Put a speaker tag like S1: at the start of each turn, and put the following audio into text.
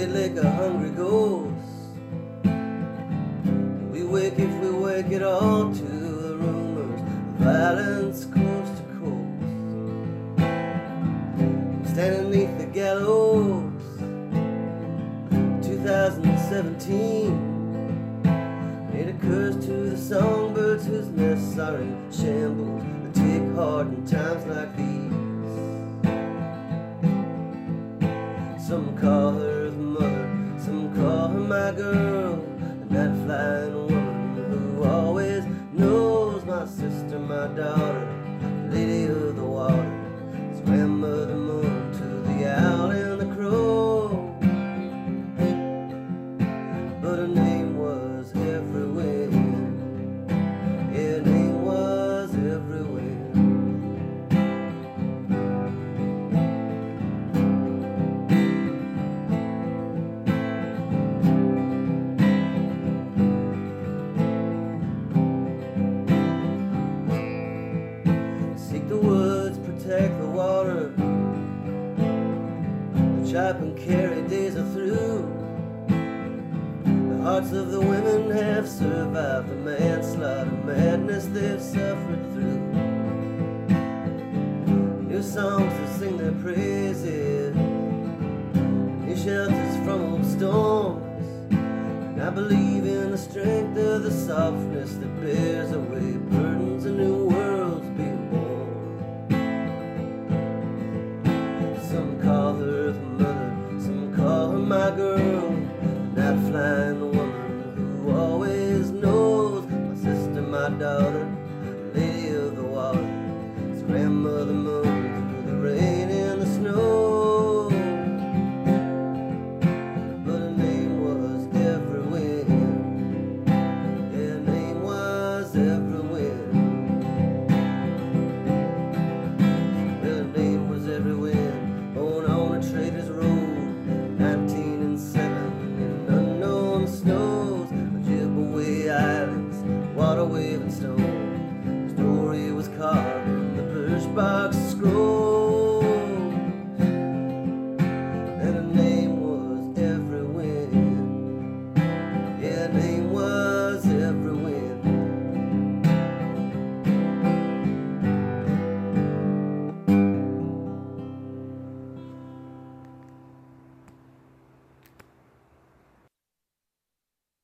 S1: red like a hungry ghost. We wake if we wake it all to the rumors violence coast to coast. Standing neath the gallows, 2017. It occurs to the songbirds whose nests are in shambles that take heart in times like my girl, night flying woman who always knows my sister, my daughter, the woods, protect the water. The chop and carry days are through. The hearts of the women have survived the manslaughter madness they've suffered through. New songs to sing their praises, new shelters from old storms. And I believe in the strength of the softness that bears away snows, Ojibwe Islands, water waving stone. The story was carved in the birch box.